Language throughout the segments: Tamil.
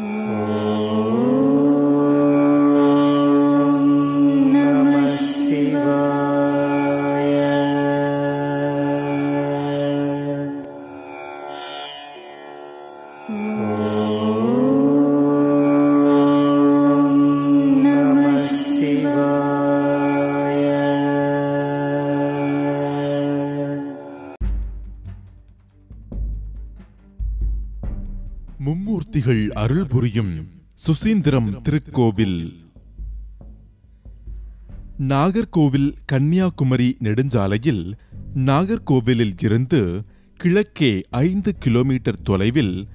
呜 மும்மூர்த்திகள் அருள் புரியும் சுசீந்திரம் திருக்கோவில். நாகர்கோவில் கன்னியாகுமரி நெடுஞ்சாலையில் நாகர்கோவிலில் இருந்து கிழக்கே ஐந்து கிலோமீட்டர் தொலைவில்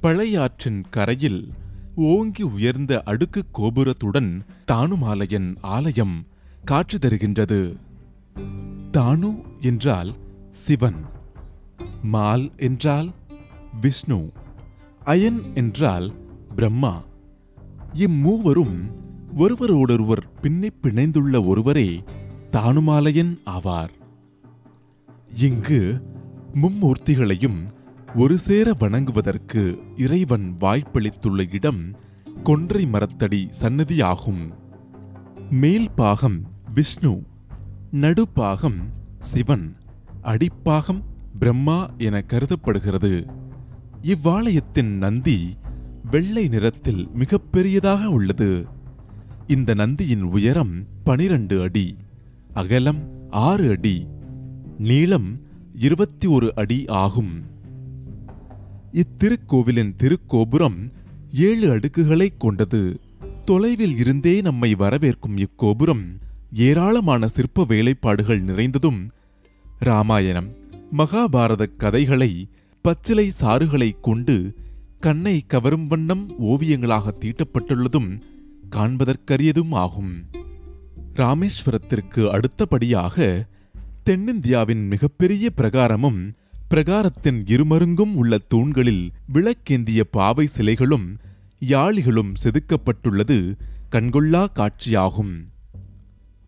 பழையாற்றின் கரையில் ஓங்கி உயர்ந்த அடுக்கு கோபுரத்துடன் தானுமாலையன் ஆலயம் காட்சி தருகின்றது. தானு என்றால் சிவன் மால் என்றால் விஷ்ணு. அயன் என்றால் பிரம்மா. இம்மூவரும் ஒருவரோடொருவர் பின்னைப் பிணைந்துள்ள ஒருவரே தானுமாலையன் ஆவார். இங்கு மும்மூர்த்திகளையும் ஒரு சேர வணங்குவதற்கு இறைவன் வாய்ப்பளித்துள்ள இடம் கொன்றை மரத்தடி சன்னதியாகும் மேல் பாகம் விஷ்ணு நடுப்பாகம் சிவன் அடிப்பாகம் பிரம்மா என கருதப்படுகிறது. இவ்வாலயத்தின் நந்தி வெள்ளை நிறத்தில் மிகப்பெரியதாக உள்ளது. இந்த நந்தியின் உயரம் பனிரண்டு அடி அகலம் ஆறு அடி நீளம் இருபத்தி ஒரு அடி ஆகும். இத்திருக்கோவிலின் திருக்கோபுரம் ஏழு அடுக்குகளைக் கொண்டது. தொலைவில் இருந்தே நம்மை வரவேற்கும் இக்கோபுரம் ஏராளமான சிற்ப வேலைப்பாடுகள் நிறைந்ததும் ராமாயணம் மகாபாரத கதைகளை பச்சிலை சாறுகளைக் கொண்டு கண்ணை கவரும் வண்ணம் ஓவியங்களாக தீட்டப்பட்டுள்ளதும் காண்பதற்கரியதும் ஆகும். ராமேஸ்வரத்திற்கு அடுத்தபடியாக தென்னிந்தியாவின் மிகப்பெரிய பிரகாரமும் பிரகாரத்தின் இருமருங்கும் உள்ள தூண்களில் விளக்கேந்திய பாவை சிலைகளும் யாழிகளும் செதுக்கப்பட்டுள்ளது கண்கொள்ளா காட்சியாகும்.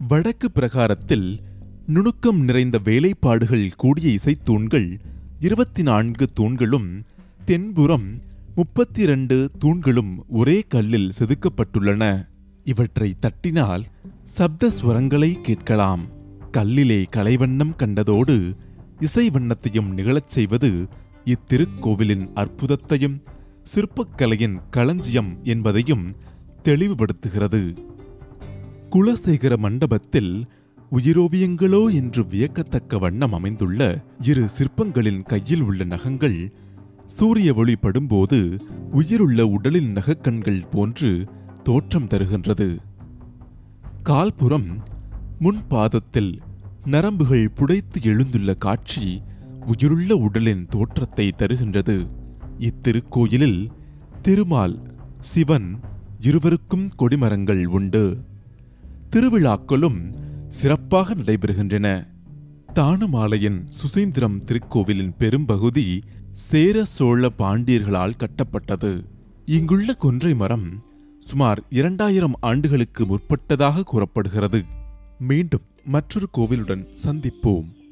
வடக்கு பிரகாரத்தில் நுணுக்கம் நிறைந்த வேலைப்பாடுகள் கூடிய இசைத்தூண்கள் இருபத்தி நான்கு தூண்களும் தென்புறம் முப்பத்தி இரண்டு தூண்களும் ஒரே கல்லில் செதுக்கப்பட்டுள்ளன. இவற்றை தட்டினால் சப்த ஸ்வரங்களை கேட்கலாம். கல்லிலே கலைவண்ணம் கண்டதோடு இசை வண்ணத்தையும் நிகழச் செய்வது இத்திருக்கோவிலின் அற்புதத்தையும் சிற்பக்கலையின் களஞ்சியம் என்பதையும் தெளிவுபடுத்துகிறது. குலசேகர மண்டபத்தில் உயிரோவியங்களோ என்று வியக்கத்தக்க வண்ணம் அமைந்துள்ள இரு சிற்பங்களின் கையில் உள்ள நகங்கள் சூரிய ஒளி படும்போது உயிருள்ள உடலின் நகக்கண்கள் போன்று தோற்றம் தருகின்றது. கால்புறம் முன்பாதத்தில் நரம்புகள் புடைத்து எழுந்துள்ள காட்சி உயிருள்ள உடலின் தோற்றத்தை தருகின்றது. இத்திருக்கோயிலில் திருமால் சிவன் இருவருக்கும் கொடிமரங்கள் உண்டு. திருவிழாக்களும் சிறப்பாக நடைபெறுகின்றன. தானுமாலையின் சுசீந்திரம் திருக்கோவிலின் பெரும்பகுதி சேர சோழ பாண்டியர்களால் கட்டப்பட்டது. இங்குள்ள கொன்றை மரம் சுமார் இரண்டாயிரம் ஆண்டுகளுக்கு முற்பட்டதாக கூறப்படுகிறது. மீண்டும் மற்றொரு கோவிலுடன் சந்திப்போம்.